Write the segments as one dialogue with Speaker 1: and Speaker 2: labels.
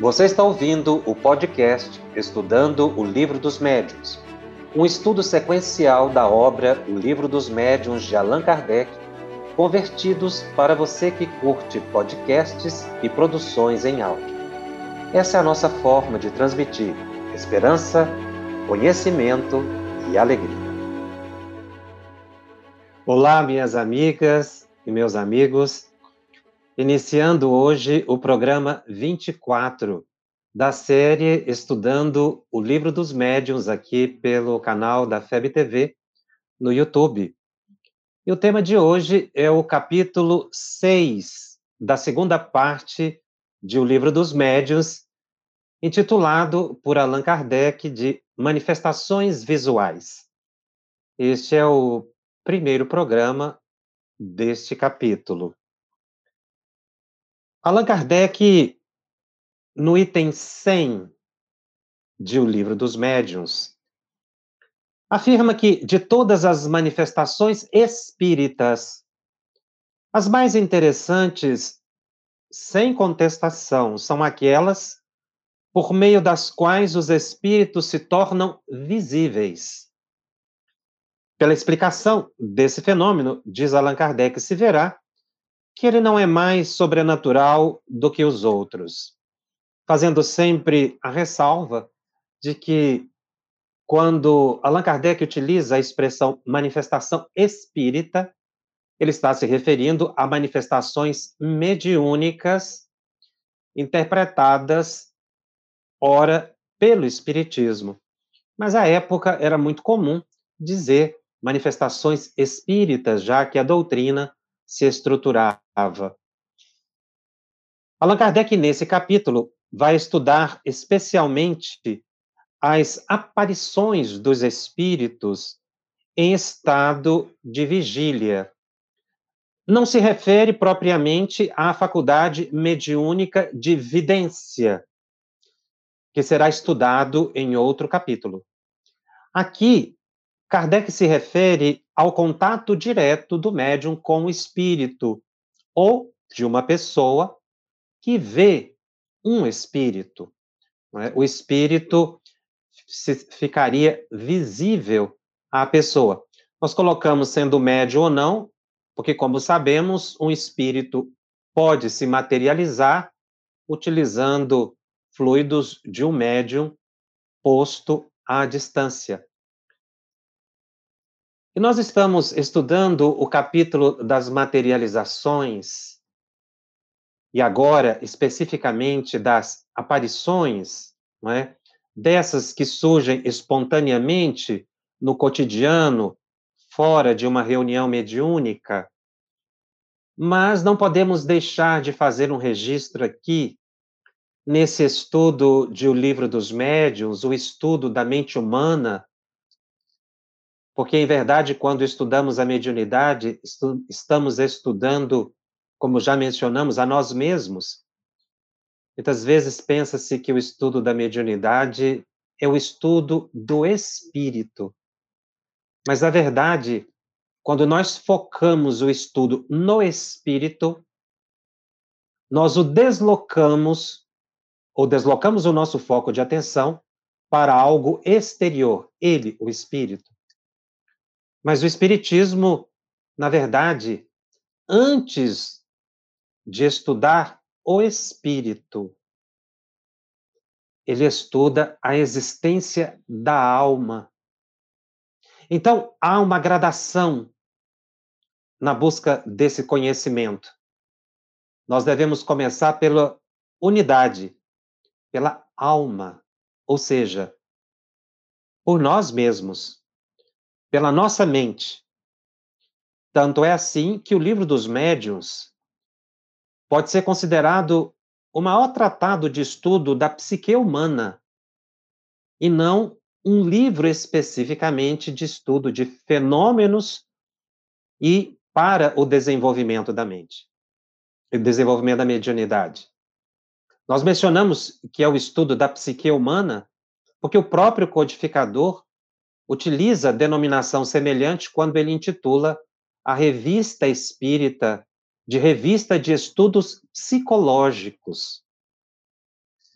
Speaker 1: Você está ouvindo o podcast Estudando o Livro dos Médiuns, um estudo sequencial da obra O Livro dos Médiuns de Allan Kardec, convertidos para você que curte podcasts e produções em áudio. Essa é a nossa forma de transmitir esperança, conhecimento e alegria. Olá, minhas amigas e meus amigos. Iniciando hoje o programa 24 da série Estudando o Livro dos Médiuns aqui pelo canal da FEB TV no YouTube. E o tema de hoje é o capítulo 6 da segunda parte de O Livro dos Médiuns, intitulado por Allan Kardec de Manifestações Visuais. Este é o primeiro programa deste capítulo. Allan Kardec, no item 100 de O Livro dos Médiuns, afirma que de todas as manifestações espíritas, as mais interessantes, sem contestação, são aquelas por meio das quais os espíritos se tornam visíveis. Pela explicação desse fenômeno, diz Allan Kardec, se verá que ele não é mais sobrenatural do que os outros, fazendo sempre a ressalva de que quando Allan Kardec utiliza a expressão manifestação espírita, ele está se referindo a manifestações mediúnicas interpretadas, ora, pelo Espiritismo. Mas à época era muito comum dizer manifestações espíritas, já que a doutrina se estruturava. Allan Kardec, nesse capítulo, vai estudar especialmente as aparições dos espíritos em estado de vigília. Não se refere propriamente à faculdade mediúnica de vidência, que será estudado em outro capítulo. Aqui, Kardec se refere ao contato direto do médium com o espírito ou de uma pessoa que vê um espírito. É? O espírito ficaria visível à pessoa. Nós colocamos sendo médium ou não, porque, como sabemos, um espírito pode se materializar utilizando fluidos de um médium posto à distância. E nós estamos estudando o capítulo das materializações, e agora, especificamente, das aparições, não é? dessas que surgem espontaneamente no cotidiano, fora de uma reunião mediúnica. Mas não podemos deixar de fazer um registro aqui, nesse estudo de O Livro dos Médiuns, o estudo da mente humana, porque, em verdade, quando estudamos a mediunidade, estu estamos estudando, como já mencionamos, a nós mesmos. Muitas vezes pensa-se que o estudo da mediunidade é o estudo do espírito. Mas, na verdade, quando nós focamos o estudo no espírito, nós o deslocamos, ou deslocamos o nosso foco de atenção para algo exterior, ele, o espírito. Mas o Espiritismo, na verdade, antes de estudar o espírito, ele estuda a existência da alma. Então, há uma gradação na busca desse conhecimento. Nós devemos começar pela unidade, pela alma, ou seja, por nós mesmos pela nossa mente. Tanto é assim que o livro dos médiuns pode ser considerado o maior tratado de estudo da psique humana e não um livro especificamente de estudo de fenômenos e para o desenvolvimento da mente, o desenvolvimento da mediunidade. Nós mencionamos que é o estudo da psique humana porque o próprio codificador utiliza denominação semelhante quando ele intitula a revista espírita de Revista de Estudos Psicológicos.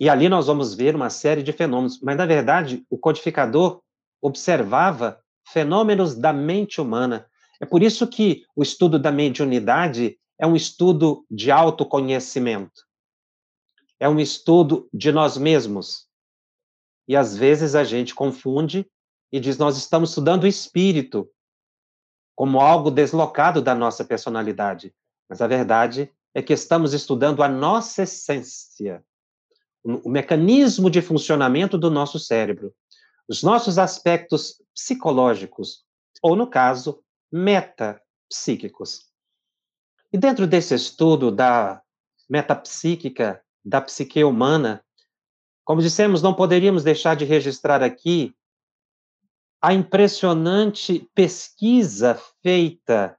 Speaker 1: E ali nós vamos ver uma série de fenômenos, mas na verdade o codificador observava fenômenos da mente humana. É por isso que o estudo da mediunidade é um estudo de autoconhecimento. É um estudo de nós mesmos. E às vezes a gente confunde e diz nós estamos estudando o espírito como algo deslocado da nossa personalidade. Mas a verdade é que estamos estudando a nossa essência, o mecanismo de funcionamento do nosso cérebro, os nossos aspectos psicológicos, ou no caso, metapsíquicos. E dentro desse estudo da metapsíquica, da psique humana, como dissemos, não poderíamos deixar de registrar aqui a impressionante pesquisa feita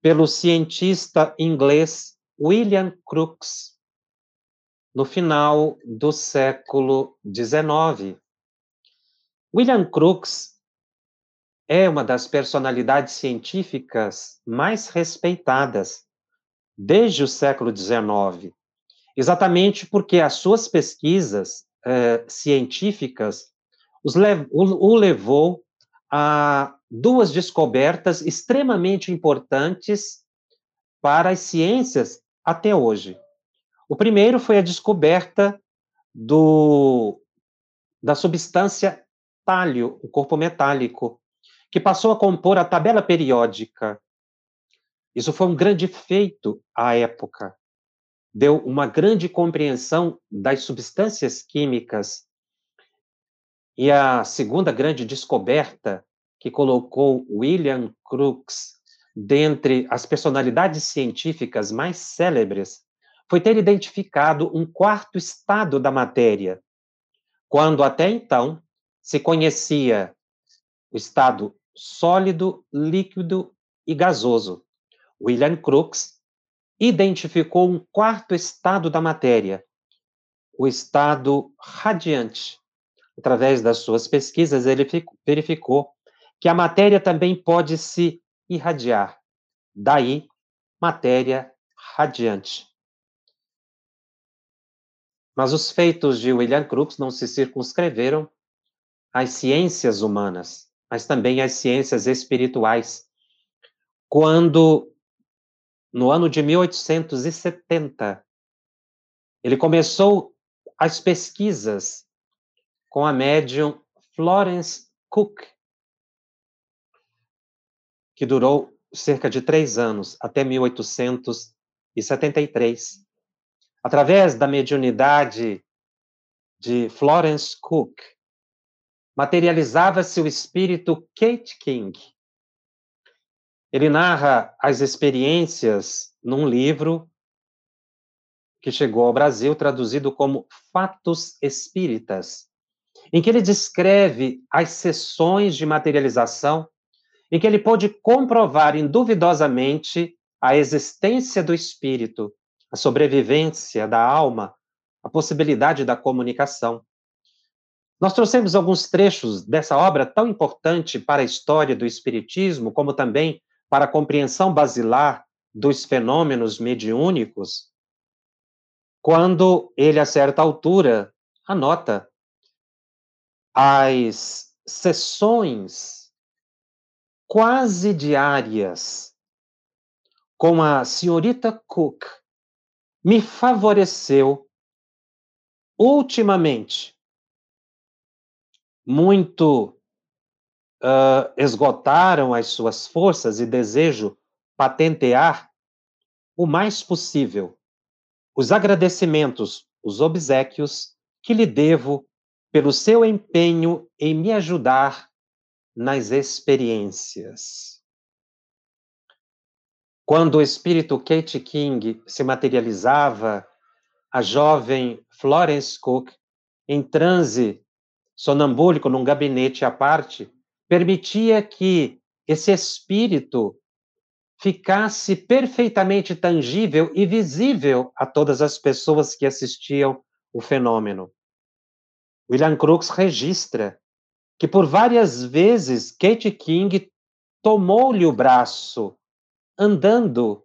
Speaker 1: pelo cientista inglês William Crookes no final do século XIX. William Crookes é uma das personalidades científicas mais respeitadas desde o século XIX, exatamente porque as suas pesquisas eh, científicas o levou a duas descobertas extremamente importantes para as ciências até hoje. O primeiro foi a descoberta do, da substância talho, o corpo metálico, que passou a compor a tabela periódica. Isso foi um grande feito à época. Deu uma grande compreensão das substâncias químicas. E a segunda grande descoberta que colocou William Crookes dentre as personalidades científicas mais célebres foi ter identificado um quarto estado da matéria, quando até então se conhecia o estado sólido, líquido e gasoso. William Crookes identificou um quarto estado da matéria, o estado radiante. Através das suas pesquisas, ele verificou que a matéria também pode se irradiar. Daí, matéria radiante. Mas os feitos de William Crookes não se circunscreveram às ciências humanas, mas também às ciências espirituais. Quando, no ano de 1870, ele começou as pesquisas com a médium Florence Cook, que durou cerca de três anos, até 1873. Através da mediunidade de Florence Cook, materializava-se o espírito Kate King. Ele narra as experiências num livro que chegou ao Brasil traduzido como Fatos Espíritas, em que ele descreve as sessões de materialização em que ele pôde comprovar induvidosamente a existência do espírito, a sobrevivência da alma, a possibilidade da comunicação. Nós trouxemos alguns trechos dessa obra tão importante para a história do espiritismo, como também para a compreensão basilar dos fenômenos mediúnicos, quando ele, a certa altura, anota as sessões quase diárias com a senhorita Cook me favoreceu ultimamente. Muito uh, esgotaram as suas forças e desejo patentear o mais possível os agradecimentos, os obsequios que lhe devo pelo seu empenho em me ajudar nas experiências. Quando o espírito Kate King se materializava, a jovem Florence Cook, em transe sonambúlico num gabinete à parte, permitia que esse espírito ficasse perfeitamente tangível e visível a todas as pessoas que assistiam o fenômeno. William Crookes registra que por várias vezes Kate King tomou-lhe o braço andando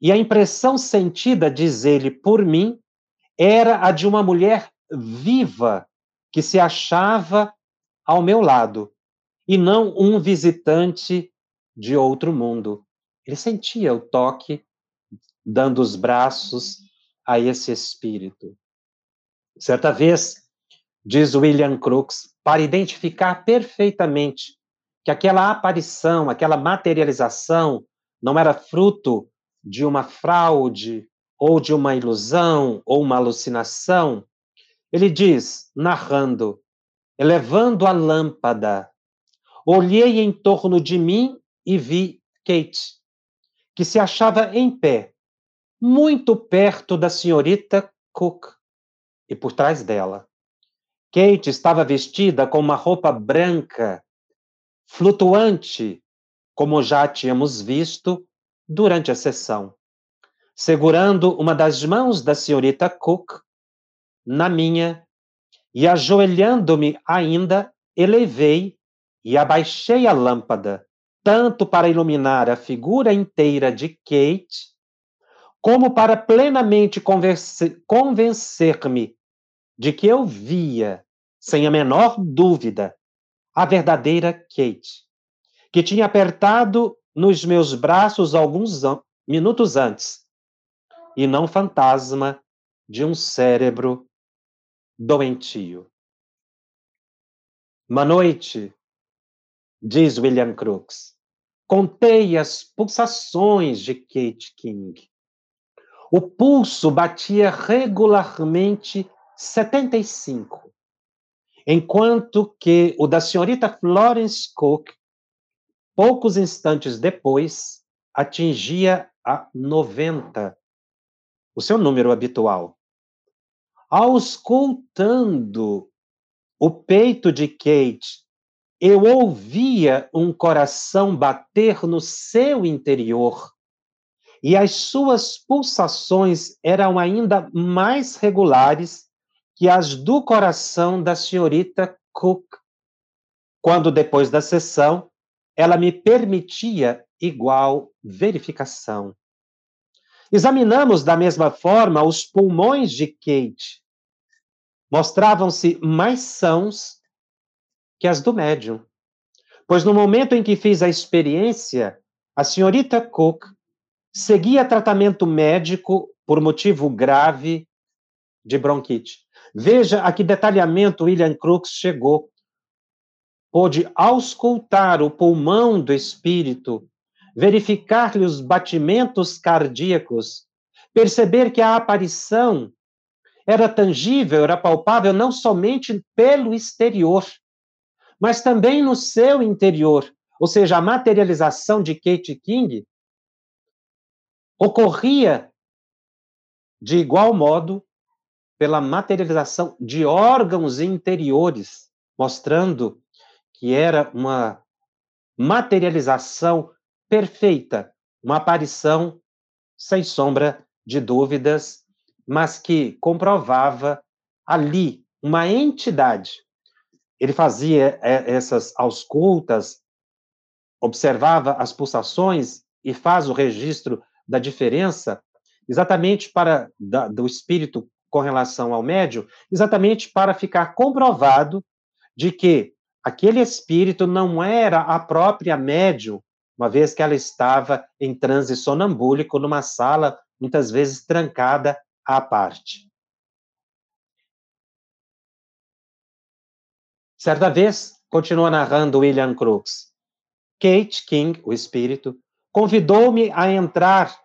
Speaker 1: e a impressão sentida, diz ele, por mim, era a de uma mulher viva que se achava ao meu lado e não um visitante de outro mundo. Ele sentia o toque, dando os braços a esse espírito. Certa vez, diz William Crookes, para identificar perfeitamente que aquela aparição, aquela materialização não era fruto de uma fraude ou de uma ilusão ou uma alucinação, ele diz, narrando, elevando a lâmpada, olhei em torno de mim e vi Kate, que se achava em pé, muito perto da senhorita Cook e por trás dela. Kate estava vestida com uma roupa branca, flutuante, como já tínhamos visto durante a sessão. Segurando uma das mãos da senhorita Cook na minha, e ajoelhando-me ainda, elevei e abaixei a lâmpada, tanto para iluminar a figura inteira de Kate, como para plenamente convencer-me de que eu via, sem a menor dúvida, a verdadeira Kate, que tinha apertado nos meus braços alguns minutos antes, e não fantasma de um cérebro doentio. Uma noite, diz William Crookes, contei as pulsações de Kate King. O pulso batia regularmente 75, enquanto que o da senhorita Florence Cook poucos instantes depois, atingia a 90, o seu número habitual. Auscultando o peito de Kate, eu ouvia um coração bater no seu interior e as suas pulsações eram ainda mais regulares que as do coração da senhorita Cook. Quando, depois da sessão, ela me permitia igual verificação. Examinamos da mesma forma os pulmões de Kate. Mostravam-se mais sãos que as do médium, pois no momento em que fiz a experiência, a senhorita Cook seguia tratamento médico por motivo grave de bronquite. Veja a que detalhamento William Crookes chegou. Pôde auscultar o pulmão do espírito, verificar-lhe os batimentos cardíacos, perceber que a aparição era tangível, era palpável não somente pelo exterior, mas também no seu interior, ou seja, a materialização de Kate King ocorria de igual modo pela materialização de órgãos interiores, mostrando que era uma materialização perfeita, uma aparição sem sombra de dúvidas, mas que comprovava ali uma entidade. Ele fazia é, essas auscultas, observava as pulsações e faz o registro da diferença, exatamente para da, do espírito com relação ao médium, exatamente para ficar comprovado de que aquele espírito não era a própria médium, uma vez que ela estava em transe sonambúlico numa sala, muitas vezes trancada à parte. Certa vez, continua narrando William Crookes, Kate King, o espírito, convidou-me a entrar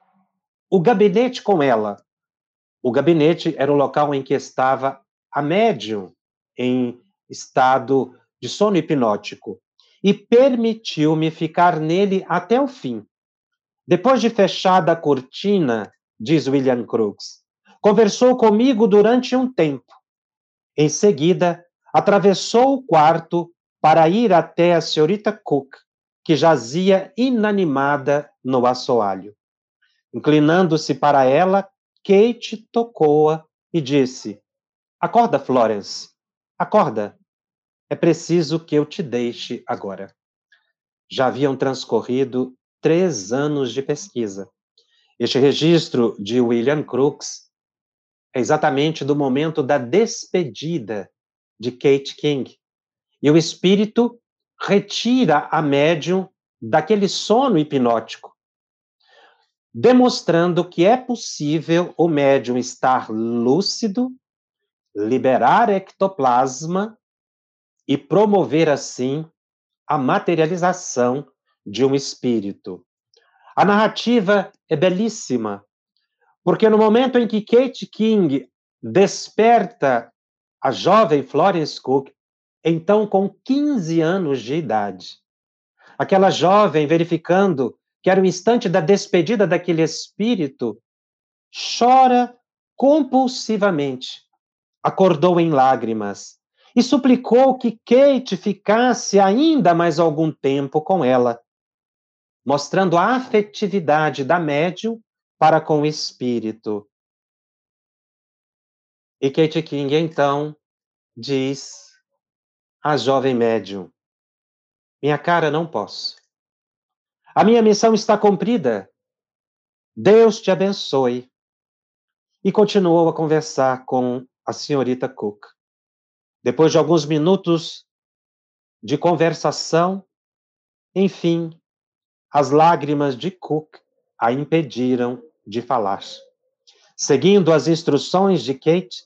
Speaker 1: o gabinete com ela. O gabinete era o local em que estava a médium em estado de sono hipnótico e permitiu-me ficar nele até o fim. Depois de fechada a cortina, diz William Crookes, conversou comigo durante um tempo. Em seguida, atravessou o quarto para ir até a senhorita Cook, que jazia inanimada no assoalho. Inclinando-se para ela, Kate tocou-a e disse: Acorda, Florence. Acorda é preciso que eu te deixe agora. Já haviam transcorrido três anos de pesquisa. Este registro de William Crookes é exatamente do momento da despedida de Kate King. E o espírito retira a médium daquele sono hipnótico, demonstrando que é possível o médium estar lúcido, liberar ectoplasma e promover assim a materialização de um espírito. A narrativa é belíssima, porque no momento em que Kate King desperta a jovem Florence Cook, então com 15 anos de idade, aquela jovem verificando que era o instante da despedida daquele espírito, chora compulsivamente, acordou em lágrimas e suplicou que Kate ficasse ainda mais algum tempo com ela, mostrando a afetividade da médium para com o espírito. E Kate King, então, diz à jovem médium: Minha cara, não posso. A minha missão está cumprida. Deus te abençoe. E continuou a conversar com a senhorita Cook. Depois de alguns minutos de conversação, enfim, as lágrimas de Cook a impediram de falar. Seguindo as instruções de Kate,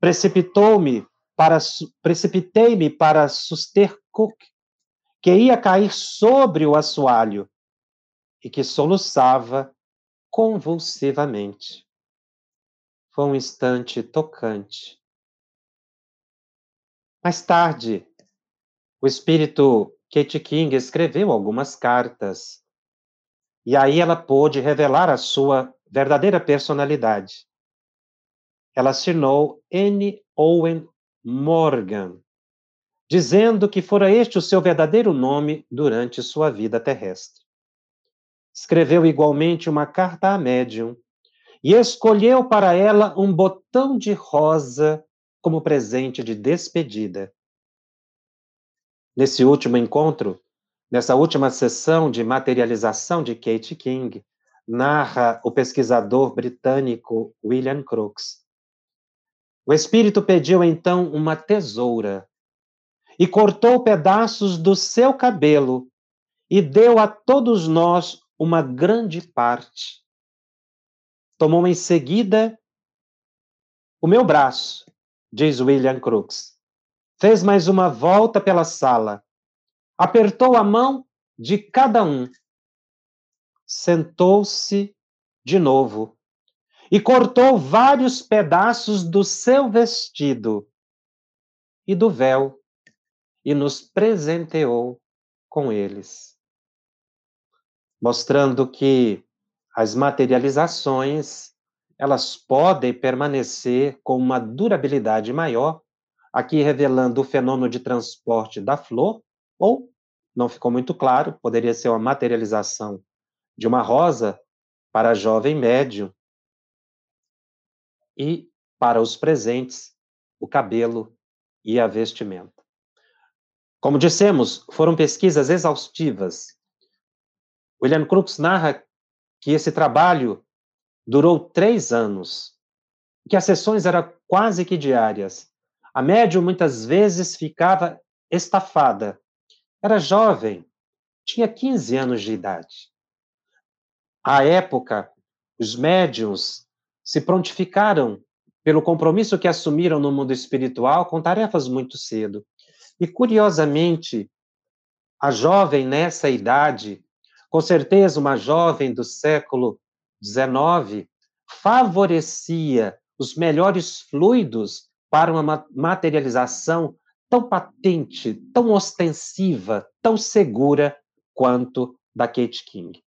Speaker 1: precipitou-me para precipitei-me para suster Cook, que ia cair sobre o assoalho e que soluçava convulsivamente. Foi um instante tocante. Mais tarde, o espírito Kate King escreveu algumas cartas e aí ela pôde revelar a sua verdadeira personalidade. Ela assinou N. Owen Morgan, dizendo que fora este o seu verdadeiro nome durante sua vida terrestre. Escreveu igualmente uma carta à médium e escolheu para ela um botão de rosa como presente de despedida. Nesse último encontro, Nessa última sessão de materialização de Kate King, narra o pesquisador britânico William Crookes. O espírito pediu então uma tesoura e cortou pedaços do seu cabelo e deu a todos nós uma grande parte. Tomou em seguida o meu braço, diz William Crookes. Fez mais uma volta pela sala apertou a mão de cada um, sentou-se de novo e cortou vários pedaços do seu vestido e do véu e nos presenteou com eles, mostrando que as materializações elas podem permanecer com uma durabilidade maior, aqui revelando o fenômeno de transporte da flor ou não ficou muito claro, poderia ser uma materialização de uma rosa para jovem médium e para os presentes, o cabelo e a vestimenta. Como dissemos, foram pesquisas exaustivas. William Crookes narra que esse trabalho durou três anos, que as sessões eram quase que diárias. A médium muitas vezes ficava estafada era jovem, tinha 15 anos de idade. À época, os médiums se prontificaram pelo compromisso que assumiram no mundo espiritual com tarefas muito cedo. E, curiosamente, a jovem nessa idade, com certeza uma jovem do século XIX, favorecia os melhores fluidos para uma materialização tão patente, tão ostensiva, tão segura quanto da Kate King.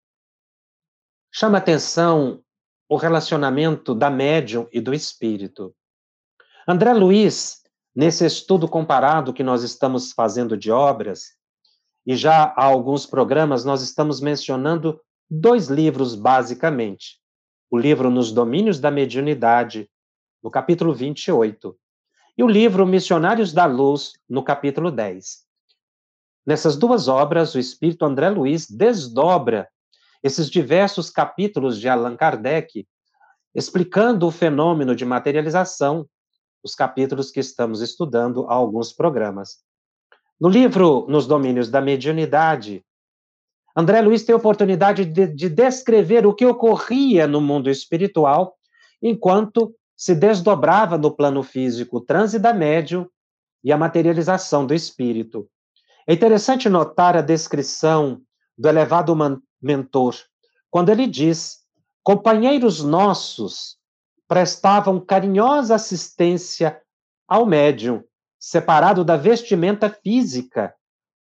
Speaker 1: Chama atenção o relacionamento da médium e do espírito. André Luiz, nesse estudo comparado que nós estamos fazendo de obras, e já há alguns programas nós estamos mencionando dois livros basicamente. O livro Nos Domínios da Mediunidade, no capítulo 28, e o livro Missionários da Luz, no capítulo 10. Nessas duas obras, o espírito André Luiz desdobra esses diversos capítulos de Allan Kardec explicando o fenômeno de materialização, os capítulos que estamos estudando há alguns programas. No livro Nos Domínios da Mediunidade, André Luiz tem a oportunidade de, de descrever o que ocorria no mundo espiritual enquanto se desdobrava no plano físico o transe da médium e a materialização do espírito. É interessante notar a descrição do elevado mentor, quando ele diz: companheiros nossos prestavam carinhosa assistência ao médium, separado da vestimenta física,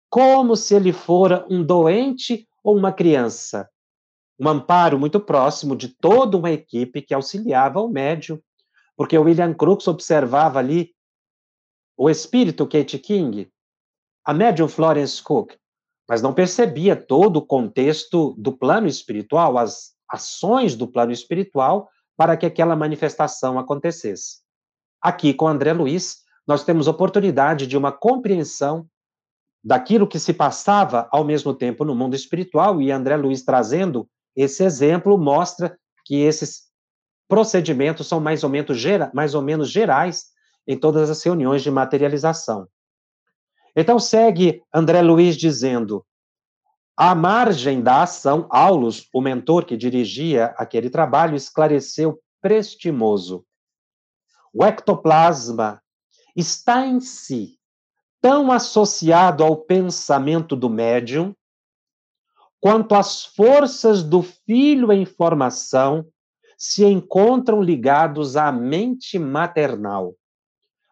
Speaker 1: como se ele fora um doente ou uma criança. Um amparo muito próximo de toda uma equipe que auxiliava o médium, porque William Crookes observava ali o espírito Kate King, a médium Florence Cook, mas não percebia todo o contexto do plano espiritual, as ações do plano espiritual para que aquela manifestação acontecesse. Aqui com André Luiz, nós temos oportunidade de uma compreensão daquilo que se passava ao mesmo tempo no mundo espiritual, e André Luiz trazendo esse exemplo mostra que esses procedimentos são mais ou menos, gera, mais ou menos gerais em todas as reuniões de materialização. Então segue André Luiz dizendo: à margem da ação, Aulus, o mentor que dirigia aquele trabalho, esclareceu prestimoso. O ectoplasma está em si tão associado ao pensamento do médium quanto as forças do filho em formação se encontram ligados à mente maternal.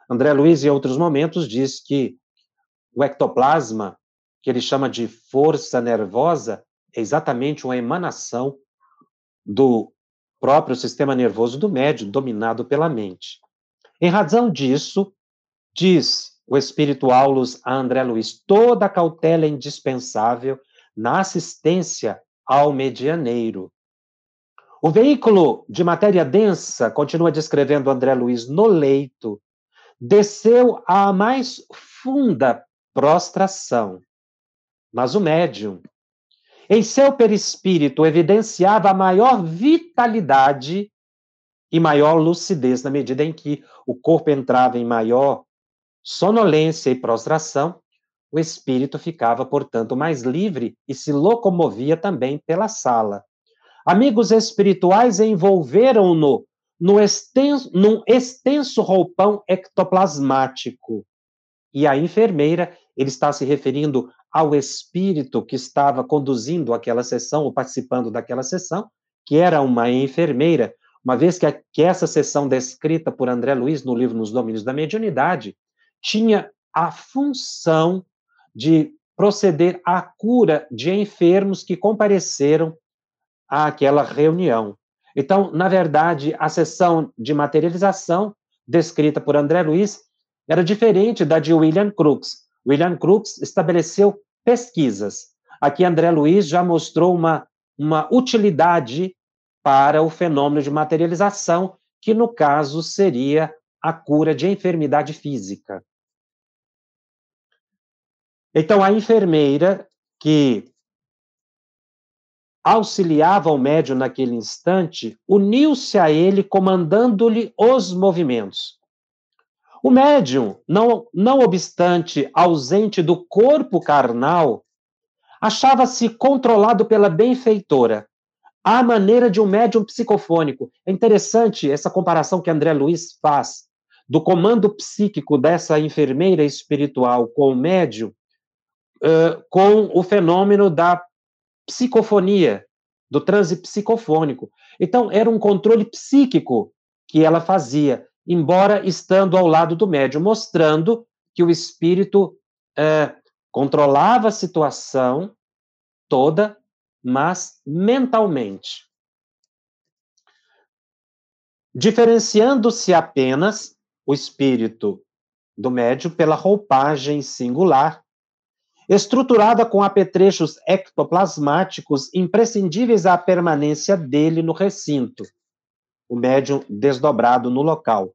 Speaker 1: André Luiz, em outros momentos, diz que o ectoplasma, que ele chama de força nervosa, é exatamente uma emanação do próprio sistema nervoso do médium, dominado pela mente. Em razão disso, diz o espírito Aulus a André Luiz, toda a cautela é indispensável na assistência ao medianeiro. O veículo de matéria densa, continua descrevendo André Luiz, no leito, desceu à mais funda prostração. Mas o médium, em seu perispírito, evidenciava maior vitalidade e maior lucidez na medida em que o corpo entrava em maior sonolência e prostração, o espírito ficava, portanto, mais livre e se locomovia também pela sala. Amigos espirituais envolveram-no no extenso, num extenso roupão ectoplasmático. E a enfermeira, ele está se referindo ao espírito que estava conduzindo aquela sessão, ou participando daquela sessão, que era uma enfermeira, uma vez que, a, que essa sessão descrita por André Luiz no livro Nos Domínios da Mediunidade tinha a função de proceder à cura de enfermos que compareceram àquela reunião. Então, na verdade, a sessão de materialização descrita por André Luiz era diferente da de William Crookes. William Crookes estabeleceu pesquisas. Aqui André Luiz já mostrou uma, uma utilidade para o fenômeno de materialização, que no caso seria a cura de enfermidade física. Então, a enfermeira que auxiliava o médium naquele instante, uniu-se a ele, comandando-lhe os movimentos. O médium, não, não obstante ausente do corpo carnal, achava-se controlado pela benfeitora, à maneira de um médium psicofônico. É interessante essa comparação que André Luiz faz do comando psíquico dessa enfermeira espiritual com o médium, uh, com o fenômeno da psicofonia, do transe psicofônico. Então, era um controle psíquico que ela fazia, embora estando ao lado do médium, mostrando que o espírito uh, controlava a situação toda, mas mentalmente. Diferenciando-se apenas o espírito do médium pela roupagem singular estruturada com apetrechos ectoplasmáticos imprescindíveis à permanência dele no recinto, o médium desdobrado no local,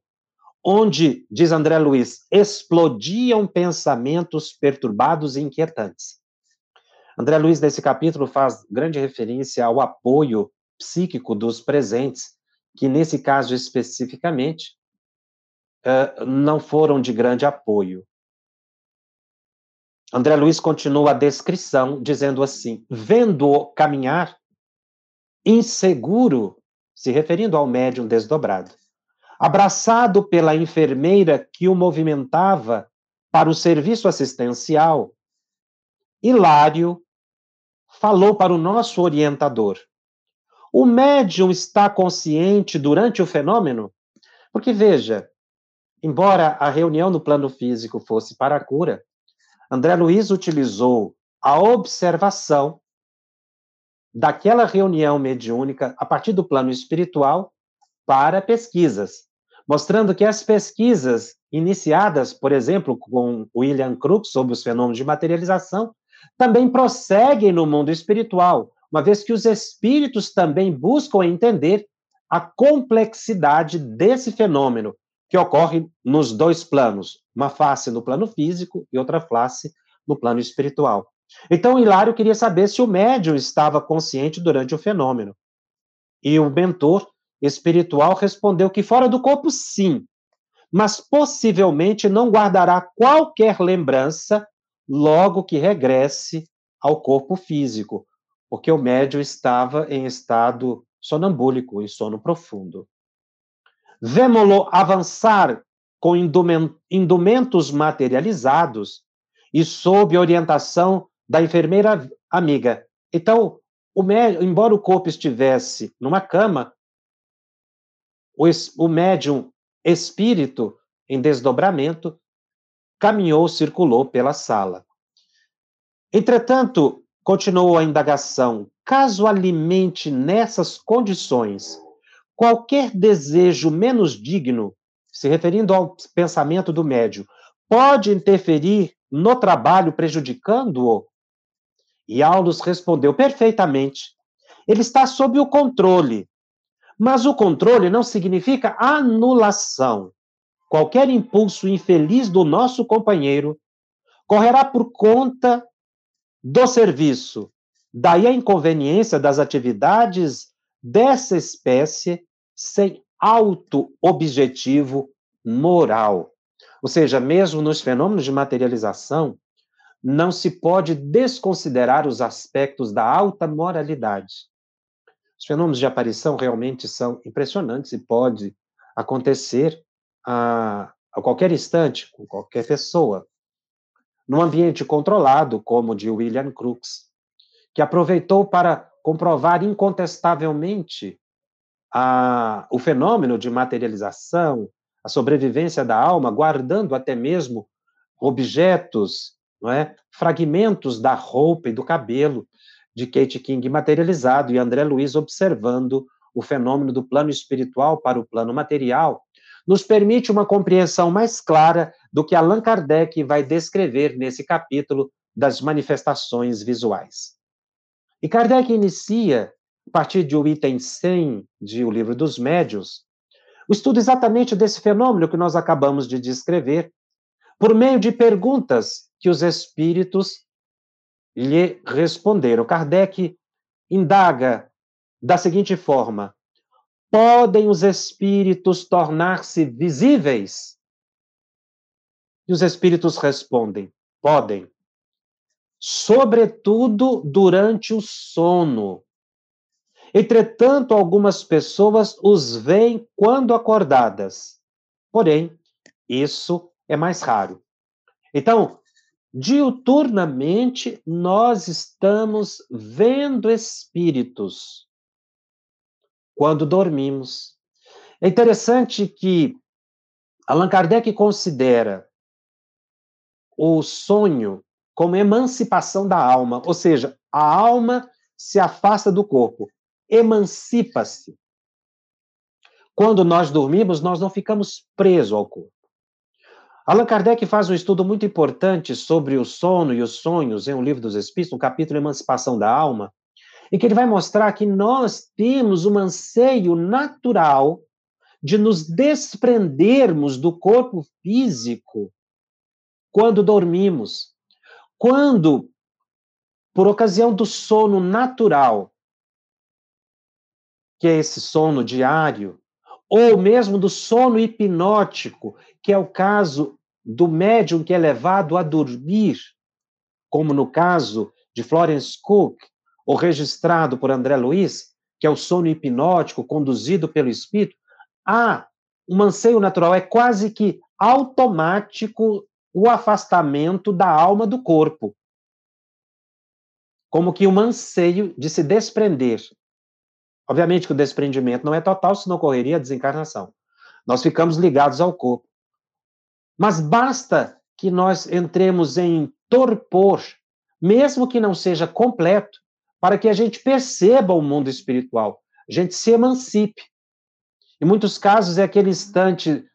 Speaker 1: onde, diz André Luiz, explodiam pensamentos perturbados e inquietantes. André Luiz, nesse capítulo, faz grande referência ao apoio psíquico dos presentes, que nesse caso especificamente não foram de grande apoio. André Luiz continua a descrição dizendo assim: vendo-o caminhar inseguro, se referindo ao médium desdobrado, abraçado pela enfermeira que o movimentava para o serviço assistencial, Hilário falou para o nosso orientador: O médium está consciente durante o fenômeno? Porque, veja, embora a reunião no plano físico fosse para a cura, André Luiz utilizou a observação daquela reunião mediúnica a partir do plano espiritual para pesquisas, mostrando que as pesquisas iniciadas, por exemplo, com William Crookes sobre os fenômenos de materialização, também prosseguem no mundo espiritual, uma vez que os espíritos também buscam entender a complexidade desse fenômeno, que ocorre nos dois planos, uma face no plano físico e outra face no plano espiritual. Então, Hilário queria saber se o médium estava consciente durante o fenômeno. E o mentor espiritual respondeu que fora do corpo, sim, mas possivelmente não guardará qualquer lembrança logo que regresse ao corpo físico, porque o médium estava em estado sonambúlico, em sono profundo. Vemo-lo avançar com indumentos materializados e sob orientação da enfermeira amiga. Então, o embora o corpo estivesse numa cama, o, o médium espírito em desdobramento caminhou, circulou pela sala. Entretanto, continuou a indagação, caso alimente nessas condições qualquer desejo menos digno, se referindo ao pensamento do médio, pode interferir no trabalho prejudicando-o? E Aulus respondeu perfeitamente. Ele está sob o controle. Mas o controle não significa anulação. Qualquer impulso infeliz do nosso companheiro correrá por conta do serviço. Daí a inconveniência das atividades dessa espécie sem alto objetivo moral. Ou seja, mesmo nos fenômenos de materialização, não se pode desconsiderar os aspectos da alta moralidade. Os fenômenos de aparição realmente são impressionantes e pode acontecer a, a qualquer instante, com qualquer pessoa. Num ambiente controlado, como o de William Crookes, que aproveitou para comprovar incontestavelmente a, o fenômeno de materialização, a sobrevivência da alma, guardando até mesmo objetos, não é? fragmentos da roupa e do cabelo de Kate King materializado e André Luiz observando o fenômeno do plano espiritual para o plano material, nos permite uma compreensão mais clara do que Allan Kardec vai descrever nesse capítulo das manifestações visuais. E Kardec inicia, a partir de o item 100 de O Livro dos Médios, o estudo exatamente desse fenômeno que nós acabamos de descrever, por meio de perguntas que os espíritos lhe responderam. Kardec indaga da seguinte forma: Podem os espíritos tornar-se visíveis? E os espíritos respondem: Podem sobretudo durante o sono. Entretanto, algumas pessoas os veem quando acordadas. Porém, isso é mais raro. Então, diuturnamente, nós estamos vendo espíritos quando dormimos. É interessante que Allan Kardec considera o sonho como emancipação da alma, ou seja, a alma se afasta do corpo, emancipa-se. Quando nós dormimos, nós não ficamos presos ao corpo. Allan Kardec faz um estudo muito importante sobre o sono e os sonhos em O Livro dos Espíritos, no capítulo Emancipação da Alma, em que ele vai mostrar que nós temos um anseio natural de nos desprendermos do corpo físico quando dormimos. Quando, por ocasião do sono natural, que é esse sono diário, ou mesmo do sono hipnótico, que é o caso do médium que é levado a dormir, como no caso de Florence Cook, ou registrado por André Luiz, que é o sono hipnótico conduzido pelo espírito, há um anseio natural, é quase que automático o afastamento da alma do corpo. Como que um anseio de se desprender. Obviamente que o desprendimento não é total, senão ocorreria a desencarnação. Nós ficamos ligados ao corpo. Mas basta que nós entremos em torpor, mesmo que não seja completo, para que a gente perceba o mundo espiritual, a gente se emancipe. Em muitos casos é aquele instante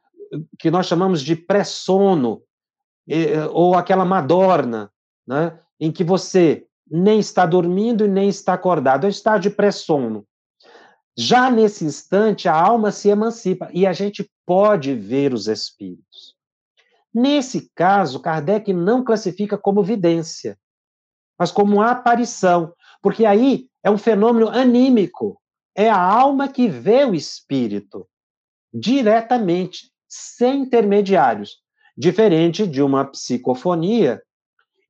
Speaker 1: que nós chamamos de pré-sono, ou aquela madorna, né, em que você nem está dormindo e nem está acordado, é o estado de pré-sono. Já nesse instante, a alma se emancipa e a gente pode ver os espíritos. Nesse caso, Kardec não classifica como vidência, mas como aparição, porque aí é um fenômeno anímico. É a alma que vê o espírito diretamente, sem intermediários, diferente de uma psicofonia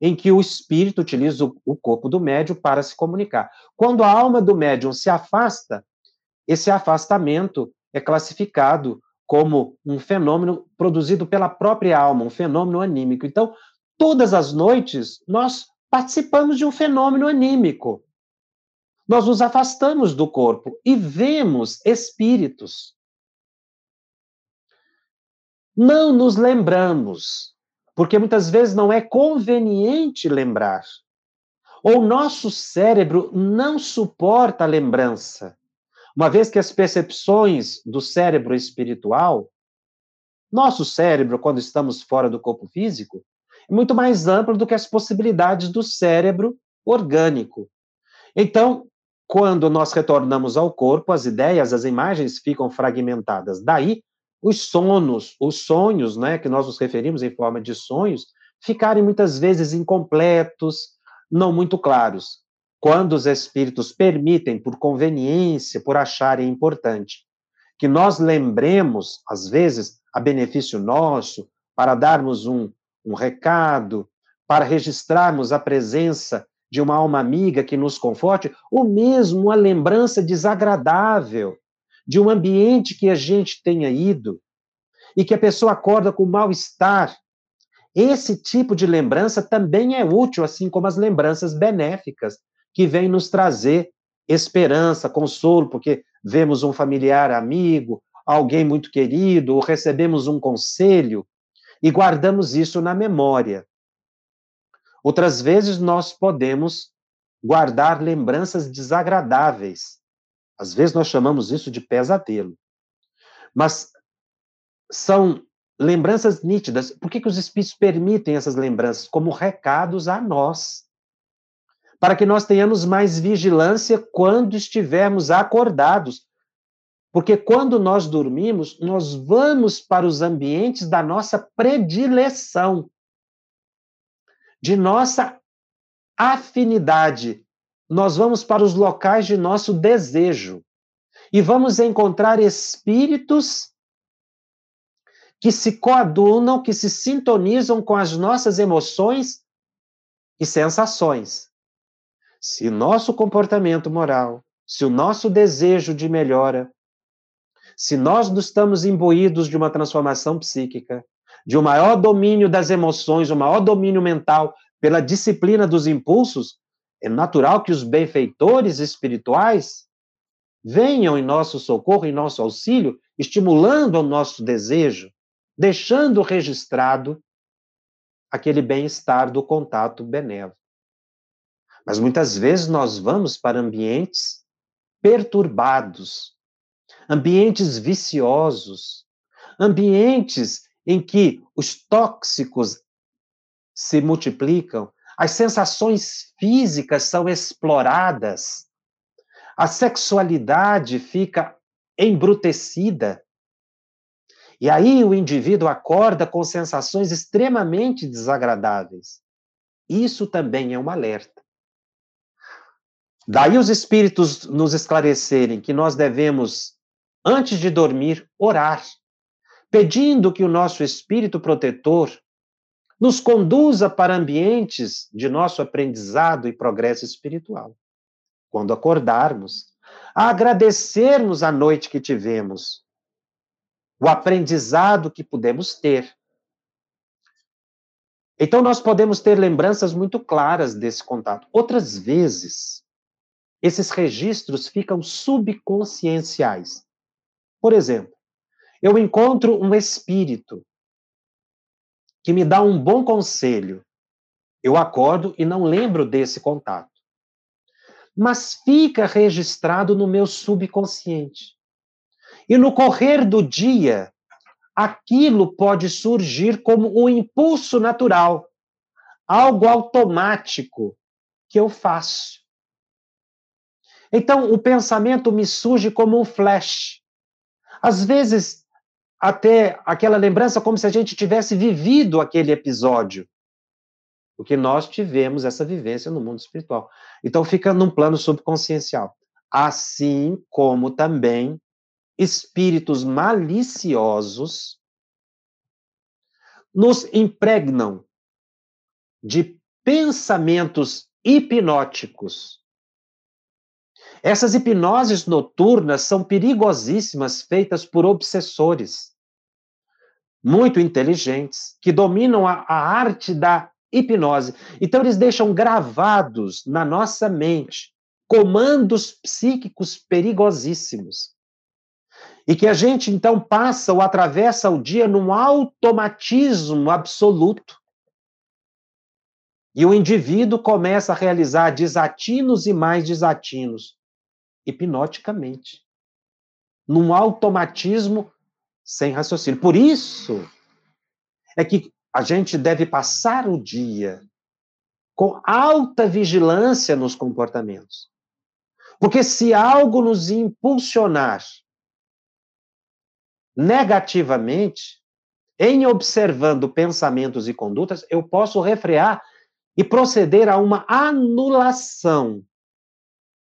Speaker 1: em que o espírito utiliza o, corpo do médium para se comunicar. Quando a alma do médium se afasta, esse afastamento é classificado como um fenômeno produzido pela própria alma, um fenômeno anímico. Então, todas as noites, nós participamos de um fenômeno anímico. Nós nos afastamos do corpo e vemos espíritos. Não nos lembramos, porque muitas vezes não é conveniente lembrar. Ou nosso cérebro não suporta a lembrança. Uma vez que as percepções do cérebro espiritual, nosso cérebro, quando estamos fora do corpo físico, é muito mais amplo do que as possibilidades do cérebro orgânico. Então, quando nós retornamos ao corpo, as ideias, as imagens ficam fragmentadas. Daí, os sonos, os sonhos, né, que nós nos referimos em forma de sonhos, ficarem muitas vezes incompletos, não muito claros. Quando os espíritos permitem, por conveniência, por acharem importante, que nós lembremos, às vezes, a benefício nosso, para darmos um, um recado, para registrarmos a presença de uma alma amiga que nos conforte, ou mesmo uma lembrança desagradável de um ambiente que a gente tenha ido e que a pessoa acorda com mal-estar. Esse tipo de lembrança também é útil, assim como as lembranças benéficas que vem nos trazer esperança, consolo, porque vemos um familiar amigo, alguém muito querido, ou recebemos um conselho e guardamos isso na memória. Outras vezes nós podemos guardar lembranças desagradáveis. Às vezes nós chamamos isso de pesadelo. Mas são lembranças nítidas. Por que, que os espíritos permitem essas lembranças? Como recados a nós para que nós tenhamos mais vigilância quando estivermos acordados. Porque quando nós dormimos, nós vamos para os ambientes da nossa predileção, de nossa afinidade. Nós vamos para os locais de nosso desejo. E vamos encontrar espíritos que se coadunam, que se sintonizam com as nossas emoções e sensações se nosso comportamento moral, se o nosso desejo de melhora, se nós estamos imbuídos de uma transformação psíquica, de um maior domínio das emoções, um maior domínio mental pela disciplina dos impulsos, é natural que os benfeitores espirituais venham em nosso socorro, em nosso auxílio, estimulando o nosso desejo, deixando registrado aquele bem-estar do contato benévolo. Mas muitas vezes nós vamos para ambientes perturbados, ambientes viciosos, ambientes em que os tóxicos se multiplicam, as sensações físicas são exploradas, a sexualidade fica embrutecida. E aí o indivíduo acorda com sensações extremamente desagradáveis. Isso também é um alerta. Daí os espíritos nos esclarecerem que nós devemos antes de dormir, orar, pedindo que o nosso espírito protetor nos conduza para ambientes de nosso aprendizado e progresso espiritual. Quando acordarmos, a agradecermos a noite que tivemos, o aprendizado que pudemos ter. Então, nós podemos ter lembranças muito claras desse contato. Outras vezes, esses registros ficam subconscienciais. Por exemplo, eu encontro um espírito que me dá um bom conselho. Eu acordo e não lembro desse contato. Mas fica registrado no meu subconsciente. E no correr do dia, aquilo pode surgir como um impulso natural, algo automático que eu faço. Então, o pensamento me surge como um flash. Às vezes, até aquela lembrança como se a gente tivesse vivido aquele episódio. Porque nós tivemos essa vivência no mundo espiritual. Então, fica num plano subconsciencial. Assim como também espíritos maliciosos nos impregnam de pensamentos hipnóticos. Essas hipnoses noturnas são perigosíssimas, feitas por obsessores muito inteligentes, que dominam a, a arte da hipnose. Então, eles deixam gravados na nossa mente comandos psíquicos perigosíssimos. E que a gente então passa ou atravessa o dia num automatismo absoluto. E o indivíduo começa a realizar desatinos e mais desatinos, hipnoticamente, num automatismo sem raciocínio. Por isso é que a gente deve passar o dia com alta vigilância nos comportamentos. Porque se algo nos impulsionar negativamente, em observando pensamentos e condutas, eu posso refrear e proceder a uma anulação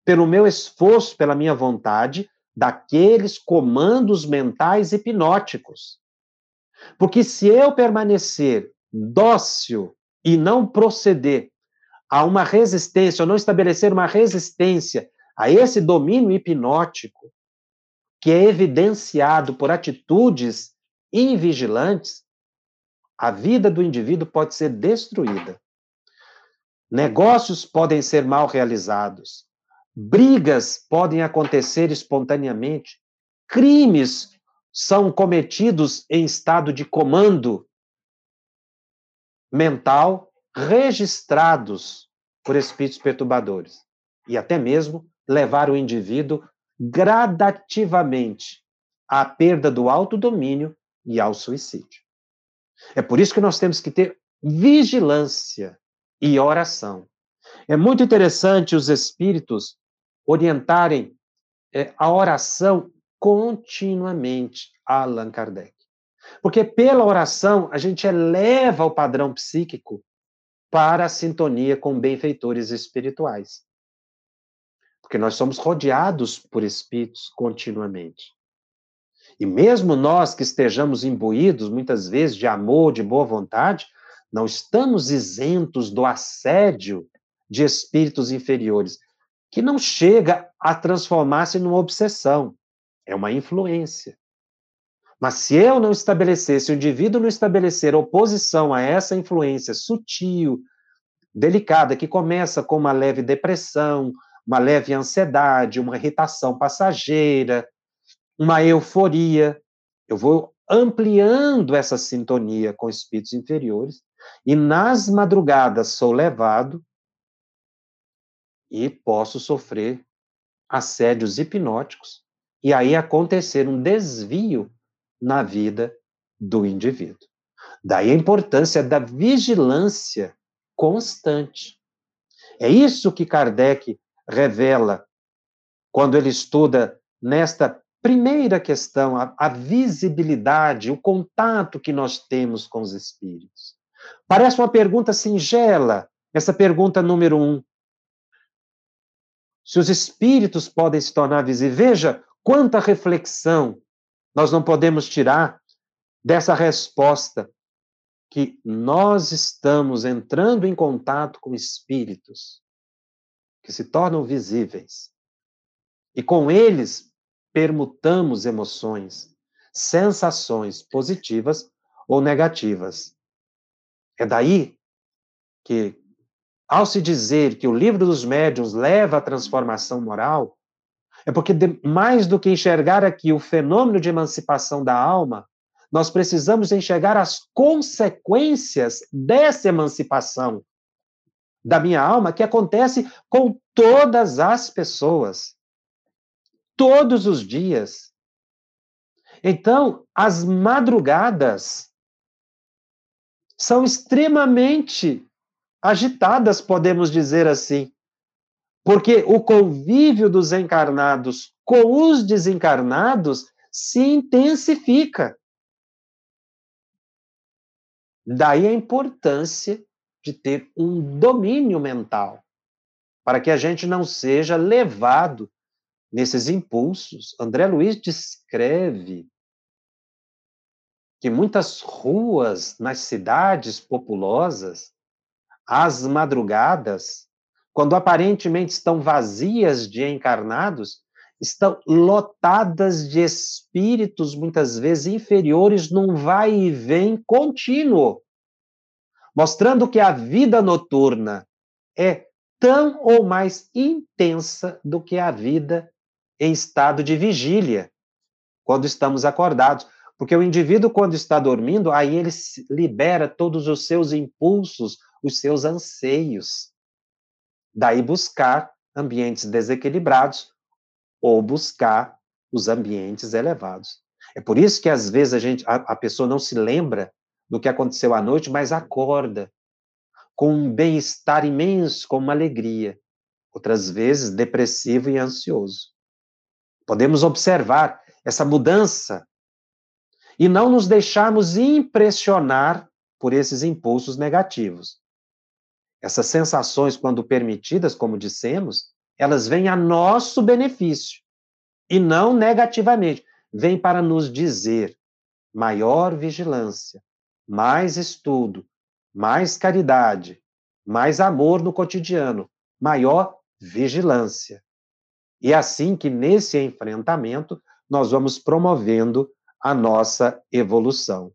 Speaker 1: pelo meu esforço, pela minha vontade, daqueles comandos mentais hipnóticos. Porque se eu permanecer dócil e não proceder a uma resistência, ou não estabelecer uma resistência a esse domínio hipnótico, que é evidenciado por atitudes invigilantes, a vida do indivíduo pode ser destruída. Negócios podem ser mal realizados. Brigas podem acontecer espontaneamente. Crimes são cometidos em estado de comando mental, registrados por espíritos perturbadores. E até mesmo levar o indivíduo gradativamente à perda do autodomínio e ao suicídio. É por isso que nós temos que ter vigilância e oração. É muito interessante os espíritos orientarem é, a oração continuamente a Allan Kardec. Porque pela oração a gente eleva o padrão psíquico para a sintonia com benfeitores espirituais porque nós somos rodeados por espíritos continuamente. E mesmo nós que estejamos imbuídos, muitas vezes, de amor, de boa vontade, não estamos isentos do assédio de espíritos inferiores, que não chega a transformar-se numa obsessão, é uma influência. Mas se eu não estabelecer, se o indivíduo não estabelecer oposição a essa influência sutil, delicada, que começa com uma leve depressão, uma leve ansiedade, uma irritação passageira, uma euforia. Eu vou ampliando essa sintonia com espíritos inferiores e nas madrugadas sou levado e posso sofrer assédios hipnóticos e aí acontecer um desvio na vida do indivíduo. Daí a importância da vigilância constante. É isso que Kardec revela quando ele estuda nesta primeira questão a, a, visibilidade, o contato que nós temos com os espíritos. Parece uma pergunta singela, essa pergunta número um. Se os espíritos podem se tornar visíveis, veja Quanta reflexão nós não podemos tirar dessa resposta que nós estamos entrando em contato com espíritos que se tornam visíveis. E com eles permutamos emoções, sensações positivas ou negativas. É daí que, ao se dizer que o livro dos médiuns leva à transformação moral, é porque, mais do que enxergar aqui o fenômeno de emancipação da alma, nós precisamos enxergar as consequências dessa emancipação da minha alma que acontece com todas as pessoas, todos os dias. Então, as madrugadas são extremamente agitadas, podemos dizer assim, porque o convívio dos encarnados com os desencarnados se intensifica. Daí a importância de ter um domínio mental, para que a gente não seja levado nesses impulsos. André Luiz descreve que muitas ruas nas cidades populosas, às madrugadas, quando aparentemente estão vazias de encarnados, estão lotadas de espíritos, muitas vezes inferiores, num vai e vem contínuo, mostrando que a vida noturna é tão ou mais intensa do que a vida em estado de vigília, quando estamos acordados. Porque o indivíduo, quando está dormindo, aí ele libera todos os seus impulsos, os seus anseios. Daí buscar ambientes desequilibrados, ou buscar os ambientes elevados. É por isso que às vezes a gente a, a pessoa não se lembra do que aconteceu à noite, mas acorda com um bem-estar imenso, com uma alegria. Outras vezes depressivo e ansioso. Podemos observar essa mudança e não nos deixarmos impressionar por esses impulsos negativos. Essas sensações, quando permitidas, como dissemos, elas vêm a nosso benefício e não negativamente. Vêm para nos dizer maior vigilância, mais estudo, mais caridade, mais amor no cotidiano, maior vigilância. E é assim que nesse enfrentamento nós vamos promovendo a nossa evolução.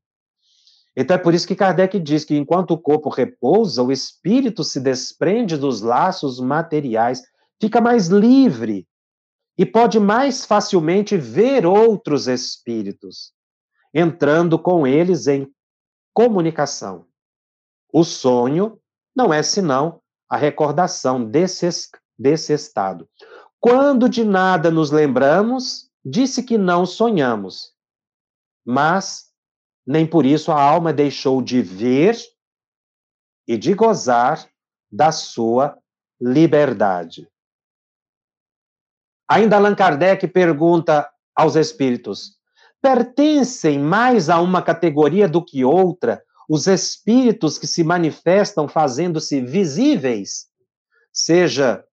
Speaker 1: Então é por isso que Kardec diz que enquanto o corpo repousa, o espírito se desprende dos laços materiais fica mais livre e pode mais facilmente ver outros espíritos, entrando com eles em comunicação. O sonho não é senão a recordação desse, desse estado. Quando de nada nos lembramos, disse que não sonhamos, mas nem por isso a alma deixou de ver e de gozar da sua liberdade. Ainda Allan Kardec pergunta aos espíritos: pertencem mais a uma categoria do que outra os espíritos que se manifestam fazendo-se visíveis, seja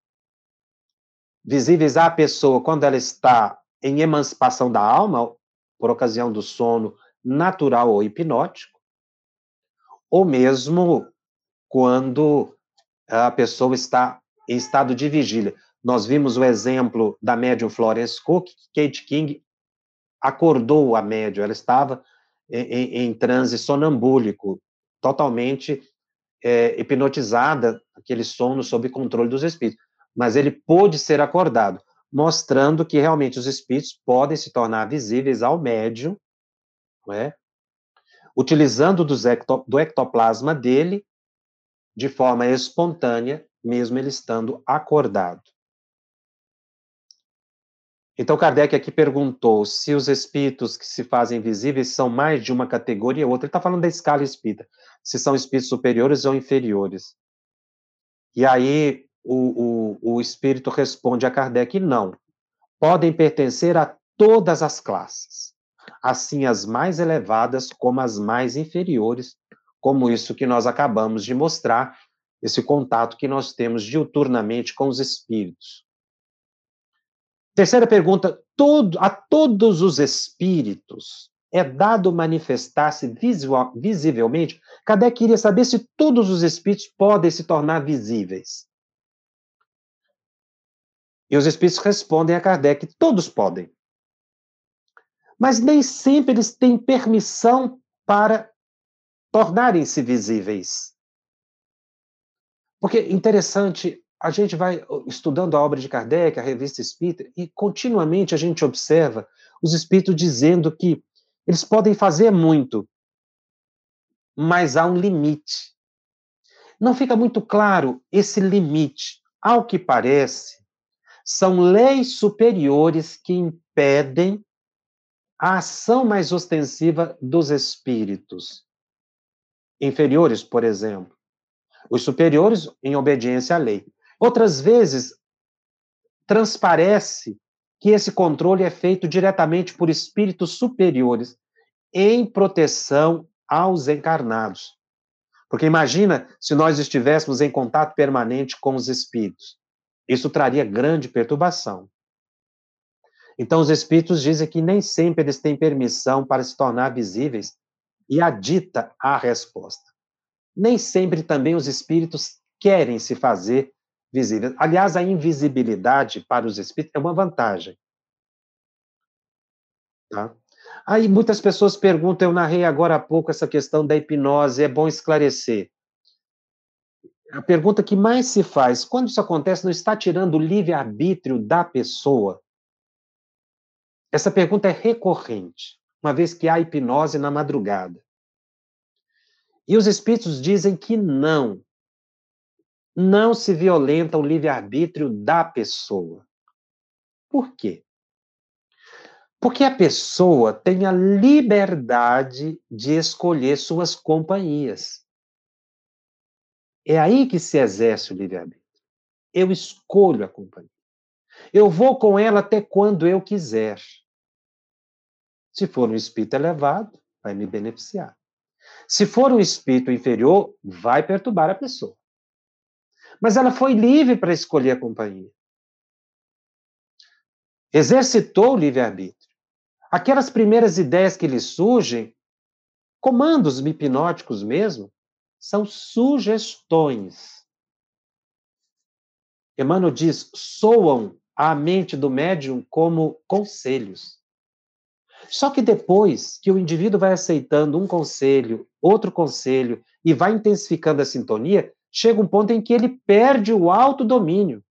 Speaker 1: visíveis à pessoa quando ela está em emancipação da alma, por ocasião do sono natural ou hipnótico, ou mesmo quando a pessoa está em estado de vigília. Nós vimos o exemplo da médium Florence Cook, que Kate King acordou a médium, ela estava em, em, em transe sonambúlico, totalmente é, hipnotizada, aquele sono sob controle dos espíritos. Mas ele pôde ser acordado, mostrando que realmente os espíritos podem se tornar visíveis ao médium, é? utilizando do, ecto, do ectoplasma dele de forma espontânea, mesmo ele estando acordado. Então, Kardec aqui perguntou se os espíritos que se fazem visíveis são mais de uma categoria ou outra. Ele está falando da escala espírita, se são espíritos superiores ou inferiores. E aí o, o, o espírito responde a Kardec: não. Podem pertencer a todas as classes, assim as mais elevadas como as mais inferiores, como isso que nós acabamos de mostrar, esse contato que nós temos diuturnamente com os espíritos. Terceira pergunta: todo, a todos os espíritos é dado manifestar-se visivelmente? Kardec queria saber se todos os espíritos podem se tornar visíveis. E os espíritos respondem a Kardec: todos podem. Mas nem sempre eles têm permissão para tornarem-se visíveis. Porque interessante, a gente vai estudando a obra de Kardec, a revista Espírita, e continuamente a gente observa os espíritos dizendo que eles podem fazer muito, mas há um limite. Não fica muito claro esse limite. Ao que parece, são leis superiores que impedem a ação mais ostensiva dos espíritos. Inferiores, por exemplo. Os superiores em obediência à lei. Outras vezes, transparece que esse controle é feito diretamente por espíritos superiores em proteção aos encarnados. Porque imagina se nós estivéssemos em contato permanente com os espíritos. Isso traria grande perturbação. Então, os espíritos dizem que nem sempre eles têm permissão para se tornar visíveis e adita a resposta. Nem sempre também os espíritos querem se fazer visíveis. Aliás, a invisibilidade para os espíritos é uma vantagem. Tá? Aí muitas pessoas perguntam, eu narrei agora há pouco essa questão da hipnose, é bom esclarecer. A pergunta que mais se faz, quando isso acontece, não está tirando o livre-arbítrio da pessoa? Essa pergunta é recorrente, uma vez que há hipnose na madrugada. E os espíritos dizem que não. Não se violenta o livre-arbítrio da pessoa. Por quê? Porque a pessoa tem a liberdade de escolher suas companhias. É aí que se exerce o livre-arbítrio. Eu escolho a companhia. Eu vou com ela até quando eu quiser. Se for um espírito elevado, vai me beneficiar. Se for um espírito inferior, vai perturbar a pessoa. Mas ela foi livre para escolher a companhia. Exercitou o livre-arbítrio. Aquelas primeiras ideias que lhe surgem, comandos hipnóticos mesmo, são sugestões. Emmanuel diz: soam à mente do médium como conselhos. Só que depois que o indivíduo vai aceitando um conselho, outro conselho, e vai intensificando a sintonia, chega um ponto em que ele perde o autodomínio.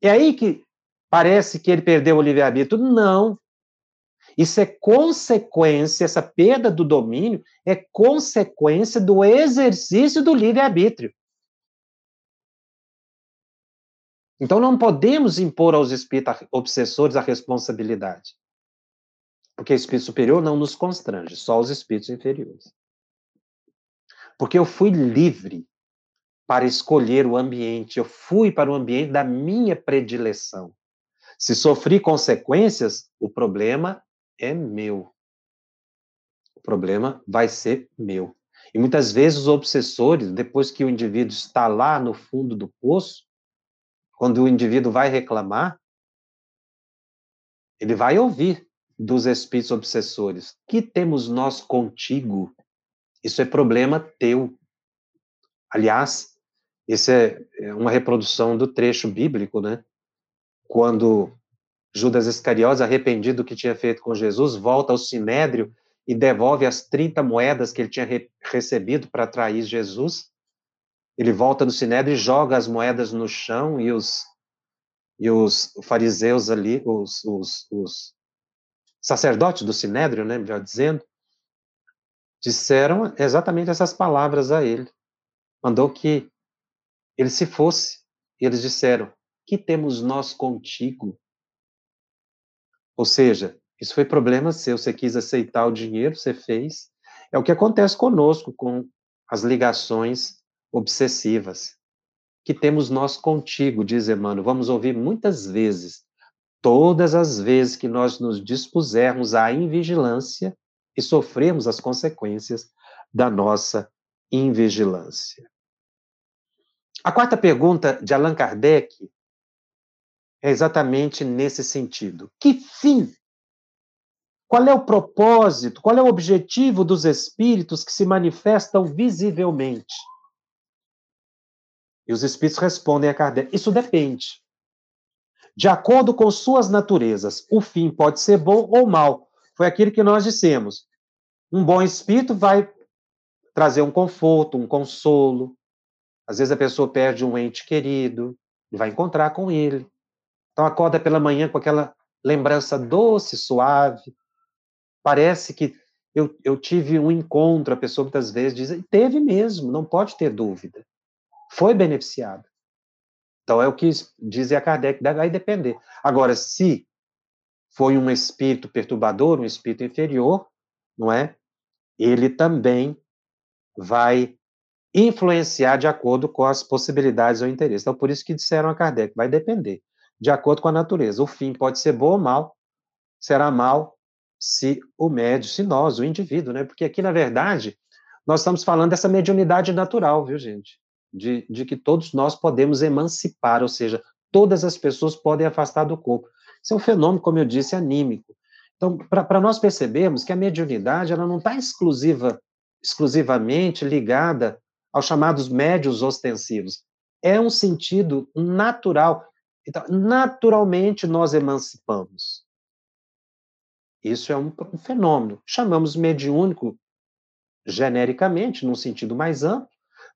Speaker 1: É aí que parece que ele perdeu o livre-arbítrio. Não. Isso é consequência, essa perda do domínio é consequência do exercício do livre-arbítrio. Então não podemos impor aos espíritos obsessores a responsabilidade. Porque o espírito superior não nos constrange, só os espíritos inferiores. Porque eu fui livre para escolher o ambiente, eu fui para o ambiente da minha predileção. Se sofri consequências, o problema é meu. O problema vai ser meu. E muitas vezes os obsessores, depois que o indivíduo está lá no fundo do poço, quando o indivíduo vai reclamar, ele vai ouvir dos espíritos obsessores. Que temos nós contigo? Isso é problema teu. Aliás, isso é, é uma reprodução do trecho bíblico, né? Quando Judas Iscariotes, arrependido do que tinha feito com Jesus, volta ao sinédrio e devolve as 30 moedas que ele tinha re recebido para trair Jesus. Ele volta no sinédrio e joga as moedas no chão e os e os fariseus ali, os, os, os sacerdotes do Sinédrio, né, melhor dizendo, disseram exatamente essas palavras a ele. Mandou que ele se fosse. E eles disseram: Que temos nós contigo? Ou seja, isso foi problema seu. Você quis aceitar o dinheiro, você fez. É o que acontece conosco com as ligações obsessivas. Que temos nós contigo, diz Emmanuel. Vamos ouvir muitas vezes todas as vezes que nós nos dispusermos à invigilância e sofremos as consequências da nossa invigilância. A quarta pergunta de Allan Kardec é exatamente nesse sentido. Que fim? Qual é o propósito? Qual é o objetivo dos espíritos que se manifestam visivelmente? E os espíritos respondem a Kardec: isso depende. De acordo com suas naturezas, o fim pode ser bom ou mal. Foi aquilo que nós dissemos. Um bom espírito vai trazer um conforto, um consolo. Às vezes a pessoa perde um ente querido e vai encontrar com ele. Então acorda pela manhã com aquela lembrança doce, suave. Parece que eu, eu tive um encontro, a pessoa muitas vezes diz, teve mesmo, não pode ter dúvida. Foi beneficiado. Então é o que diz a Kardec, vai depender. Agora, se foi um espírito perturbador, um espírito inferior, não é? Ele também vai influenciar de acordo com as possibilidades ou interesses. Então, por isso que disseram a Kardec, vai depender, de acordo com a natureza. O fim pode ser bom ou mal, será mal se o médio, se nós, o indivíduo, né? Porque aqui, na verdade, nós estamos falando dessa mediunidade natural, viu, gente? De, de que todos nós podemos emancipar, ou seja, todas as pessoas podem afastar do corpo. Isso é um fenômeno, como eu disse, anímico. Então, para nós percebermos que a mediunidade ela não está exclusiva, exclusivamente ligada aos chamados médios ostensivos. É um sentido natural. Então, naturalmente nós emancipamos. Isso é um, um fenômeno. Chamamos mediúnico genericamente, num sentido mais amplo,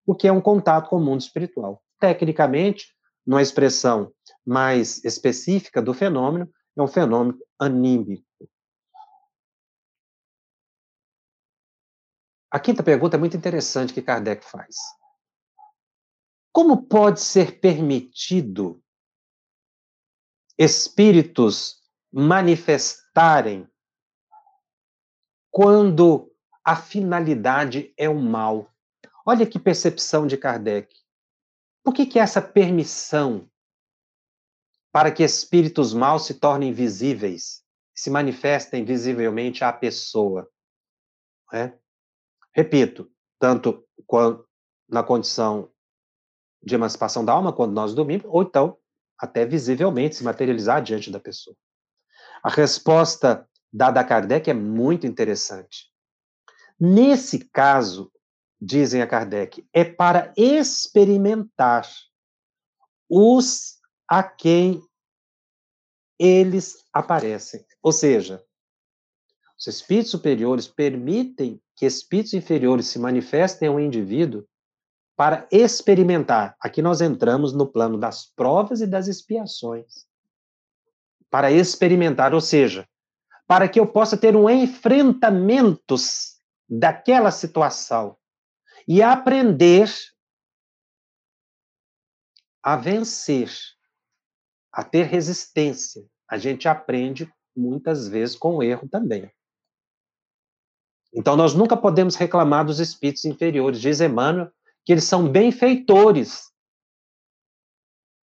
Speaker 1: porque é um contato com o mundo espiritual. Tecnicamente, numa expressão mais específica do fenômeno, é um fenômeno anímico. A quinta pergunta é muito interessante que Kardec faz. Como pode ser permitido espíritos manifestarem quando a finalidade é o mal? Olha que percepção de Kardec. Por que, que essa permissão para que espíritos maus se tornem visíveis, se manifestem visivelmente à pessoa? É? Repito, tanto na condição de emancipação da alma, quando nós dormimos, ou então até visivelmente se materializar diante da pessoa. A resposta dada a Kardec é muito interessante. Nesse caso, dizem a Kardec, é para experimentar os a quem eles aparecem. Ou seja, os espíritos superiores permitem que espíritos inferiores se manifestem ao indivíduo para experimentar. Aqui nós entramos no plano das provas e das expiações. Para experimentar, ou seja, para que eu possa ter um enfrentamento daquela situação e aprender a vencer, a ter resistência. A gente aprende muitas vezes com o erro também. Então nós nunca podemos reclamar dos espíritos inferiores. Diz Emmanuel que eles são benfeitores.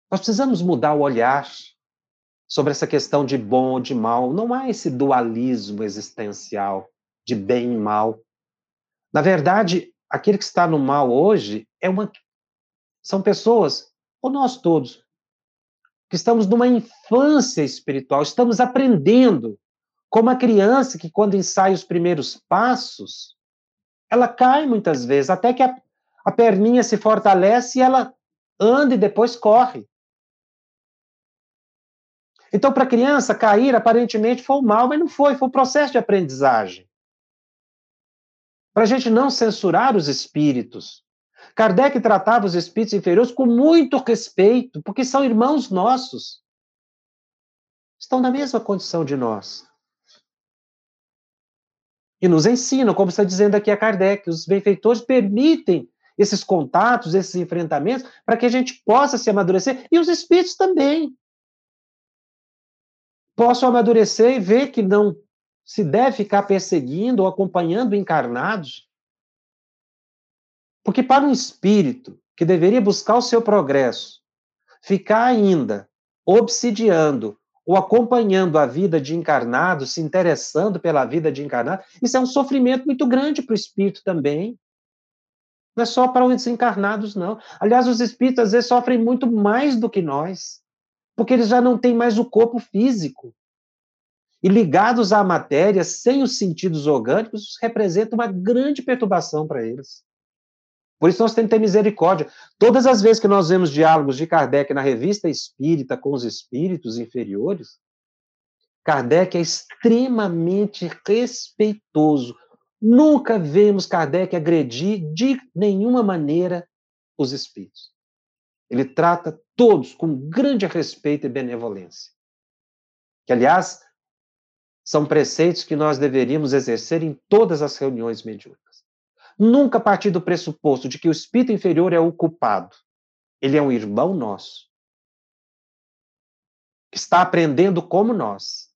Speaker 1: Nós precisamos mudar o olhar sobre essa questão de bom ou de mal. Não há esse dualismo existencial de bem e mal. Na verdade, aquele que está no mal hoje é uma são pessoas, ou nós todos, que estamos numa infância espiritual, estamos aprendendo, como a criança que quando ensaia os primeiros passos, ela cai muitas vezes, até que a, a perninha se fortalece e ela anda e depois corre. Então, para a criança, cair aparentemente foi o mal, mas não foi, foi o processo de aprendizagem para a gente não censurar os espíritos. Kardec tratava os espíritos inferiores com muito respeito, porque são irmãos nossos. Estão na mesma condição de nós. E nos ensinam, como está dizendo aqui a Kardec, os benfeitores permitem esses contatos, esses enfrentamentos, para que a gente possa se amadurecer, e os espíritos também. Possam amadurecer e ver que não se deve ficar perseguindo ou acompanhando encarnados? Porque para um espírito que deveria buscar o seu progresso, ficar ainda obsidiando ou acompanhando a vida de encarnados, se interessando pela vida de encarnado, isso é um sofrimento muito grande para o espírito também. Não é só para os encarnados, não. Aliás, os espíritos às vezes sofrem muito mais do que nós. porque eles já não têm mais o corpo físico. E ligados à matéria, sem os sentidos orgânicos, representa uma grande perturbação para eles. Por isso nós temos que ter misericórdia. Todas as vezes que nós vemos diálogos de Kardec na revista espírita com os espíritos inferiores, Kardec é extremamente respeitoso. Nunca vemos Kardec agredir de nenhuma maneira os espíritos. Ele trata todos com grande respeito e benevolência. Que, aliás, são preceitos que nós deveríamos exercer em todas as reuniões mediúnicas. Nunca partir do pressuposto de que o espírito inferior é o culpado. Ele é um irmão nosso. Está aprendendo como nós.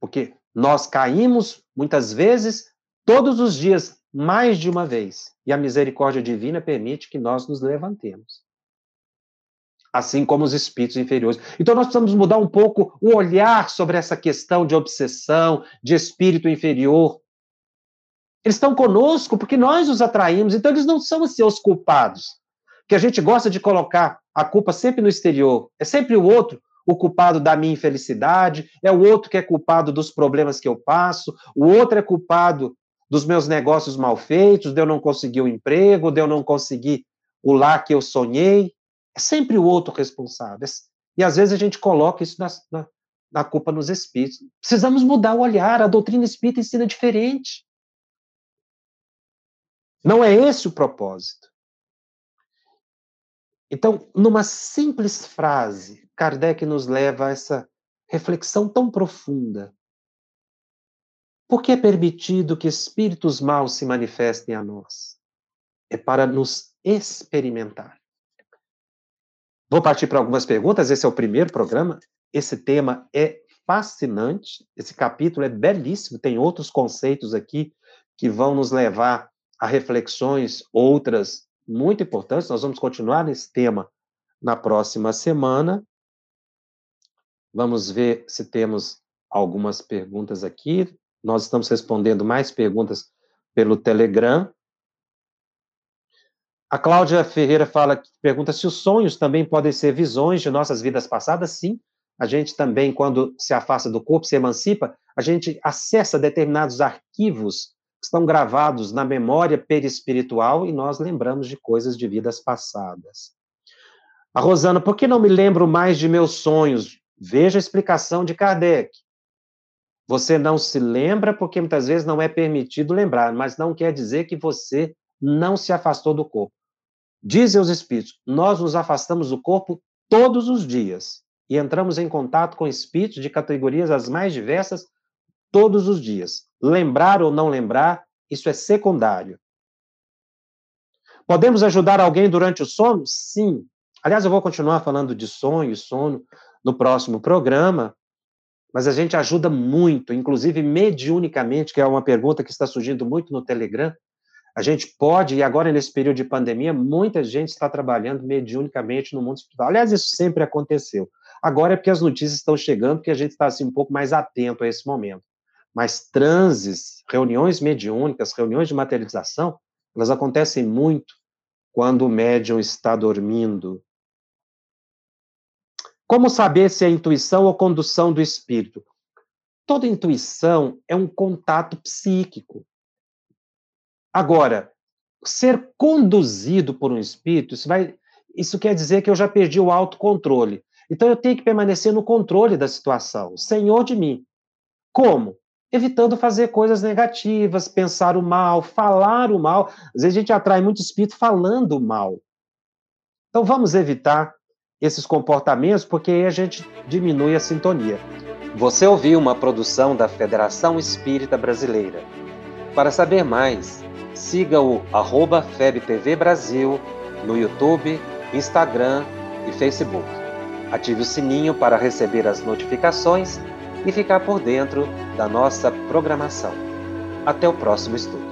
Speaker 1: Porque nós caímos muitas vezes, todos os dias, mais de uma vez. E a misericórdia divina permite que nós nos levantemos assim como os espíritos inferiores. Então nós precisamos mudar um pouco o olhar sobre essa questão de obsessão, de espírito inferior. Eles estão conosco porque nós os atraímos, então eles não são assim, os culpados. Que a gente gosta de colocar a culpa sempre no exterior. É sempre o outro o culpado da minha infelicidade, é o outro que é culpado dos problemas que eu passo, o outro é culpado dos meus negócios mal feitos, de eu não conseguir o um emprego, de eu não conseguir o lar que eu sonhei. É sempre o outro responsável. E às vezes a gente coloca isso na, na, na culpa nos espíritos. Precisamos mudar o olhar, a doutrina espírita ensina diferente. Não é esse o propósito. Então, numa simples frase, Kardec nos leva a essa reflexão tão profunda. Por que é permitido que espíritos maus se manifestem a nós? É para nos experimentar. Vou partir para algumas perguntas. Esse é o primeiro programa. Esse tema é fascinante. Esse capítulo é belíssimo. Tem outros conceitos aqui que vão nos levar a reflexões, outras muito importantes. Nós vamos continuar nesse tema na próxima semana. Vamos ver se temos algumas perguntas aqui. Nós estamos respondendo mais perguntas pelo Telegram. A Cláudia Ferreira fala, pergunta se os sonhos também podem ser visões de nossas vidas passadas. Sim, a gente também, quando se afasta do corpo, se emancipa, a gente acessa determinados arquivos que estão gravados na memória perispiritual e nós lembramos de coisas de vidas passadas. A Rosana, por que não me lembro mais de meus sonhos? Veja a explicação de Kardec. Você não se lembra porque muitas vezes não é permitido lembrar, mas não quer dizer que você não se afastou do corpo. Dizem os espíritos: nós nos afastamos do corpo todos os dias e entramos em contato com espíritos de categorias as mais diversas todos os dias. Lembrar ou não lembrar, isso é secundário. Podemos ajudar alguém durante o sono? Sim. Aliás, eu vou continuar falando de sonho e sono no próximo programa, mas a gente ajuda muito, inclusive mediunicamente, que é uma pergunta que está surgindo muito no Telegram. A gente pode, e agora nesse período de pandemia, muita gente está trabalhando mediunicamente no mundo espiritual. Aliás, isso sempre aconteceu. Agora é porque as notícias estão chegando, que a gente está assim, um pouco mais atento a esse momento. Mas transes, reuniões mediúnicas, reuniões de materialização, elas acontecem muito quando o médium está dormindo. Como saber se é intuição ou condução do espírito? Toda intuição é um contato psíquico. Agora, ser conduzido por um espírito, isso, vai, isso quer dizer que eu já perdi o autocontrole. Então eu tenho que permanecer no controle da situação, senhor de mim. Como? Evitando fazer coisas negativas, pensar o mal, falar o mal. Às vezes a gente atrai muito espírito falando o mal. Então vamos evitar esses comportamentos, porque aí a gente diminui a sintonia. Você ouviu uma produção da Federação Espírita Brasileira. Para saber mais, siga o arroba FebTV Brasil no YouTube, Instagram e Facebook. Ative o sininho para receber as notificações e ficar por dentro da nossa programação. Até o próximo estudo.